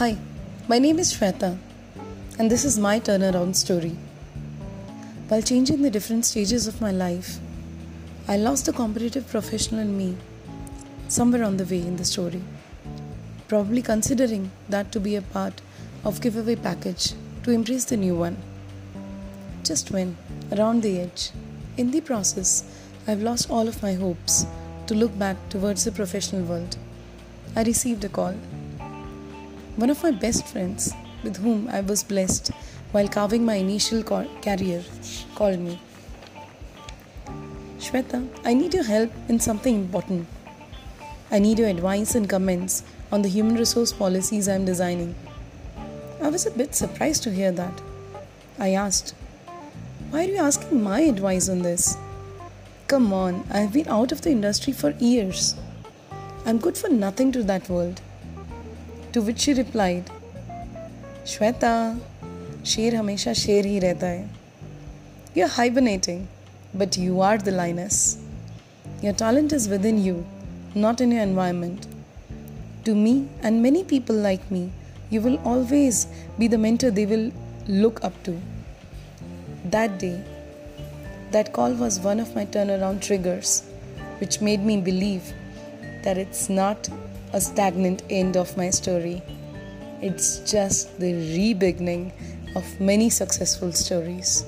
Hi, my name is Shweta, and this is my turnaround story. While changing the different stages of my life, I lost the competitive professional in me somewhere on the way in the story, probably considering that to be a part of giveaway package to embrace the new one. Just when, around the edge, in the process, I've lost all of my hopes to look back towards the professional world. I received a call one of my best friends, with whom I was blessed while carving my initial career, called me. Shweta, I need your help in something important. I need your advice and comments on the human resource policies I am designing. I was a bit surprised to hear that. I asked, Why are you asking my advice on this? Come on, I have been out of the industry for years. I'm good for nothing to that world. To which she replied, Shweta, शेर हमेशा शेर ही रहता है You're hibernating, but you are the lioness. Your talent is within you, not in your environment. To me and many people like me, you will always be the mentor they will look up to. That day, that call was one of my turnaround triggers, which made me believe that it's not a stagnant end of my story. It's just the re beginning of many successful stories.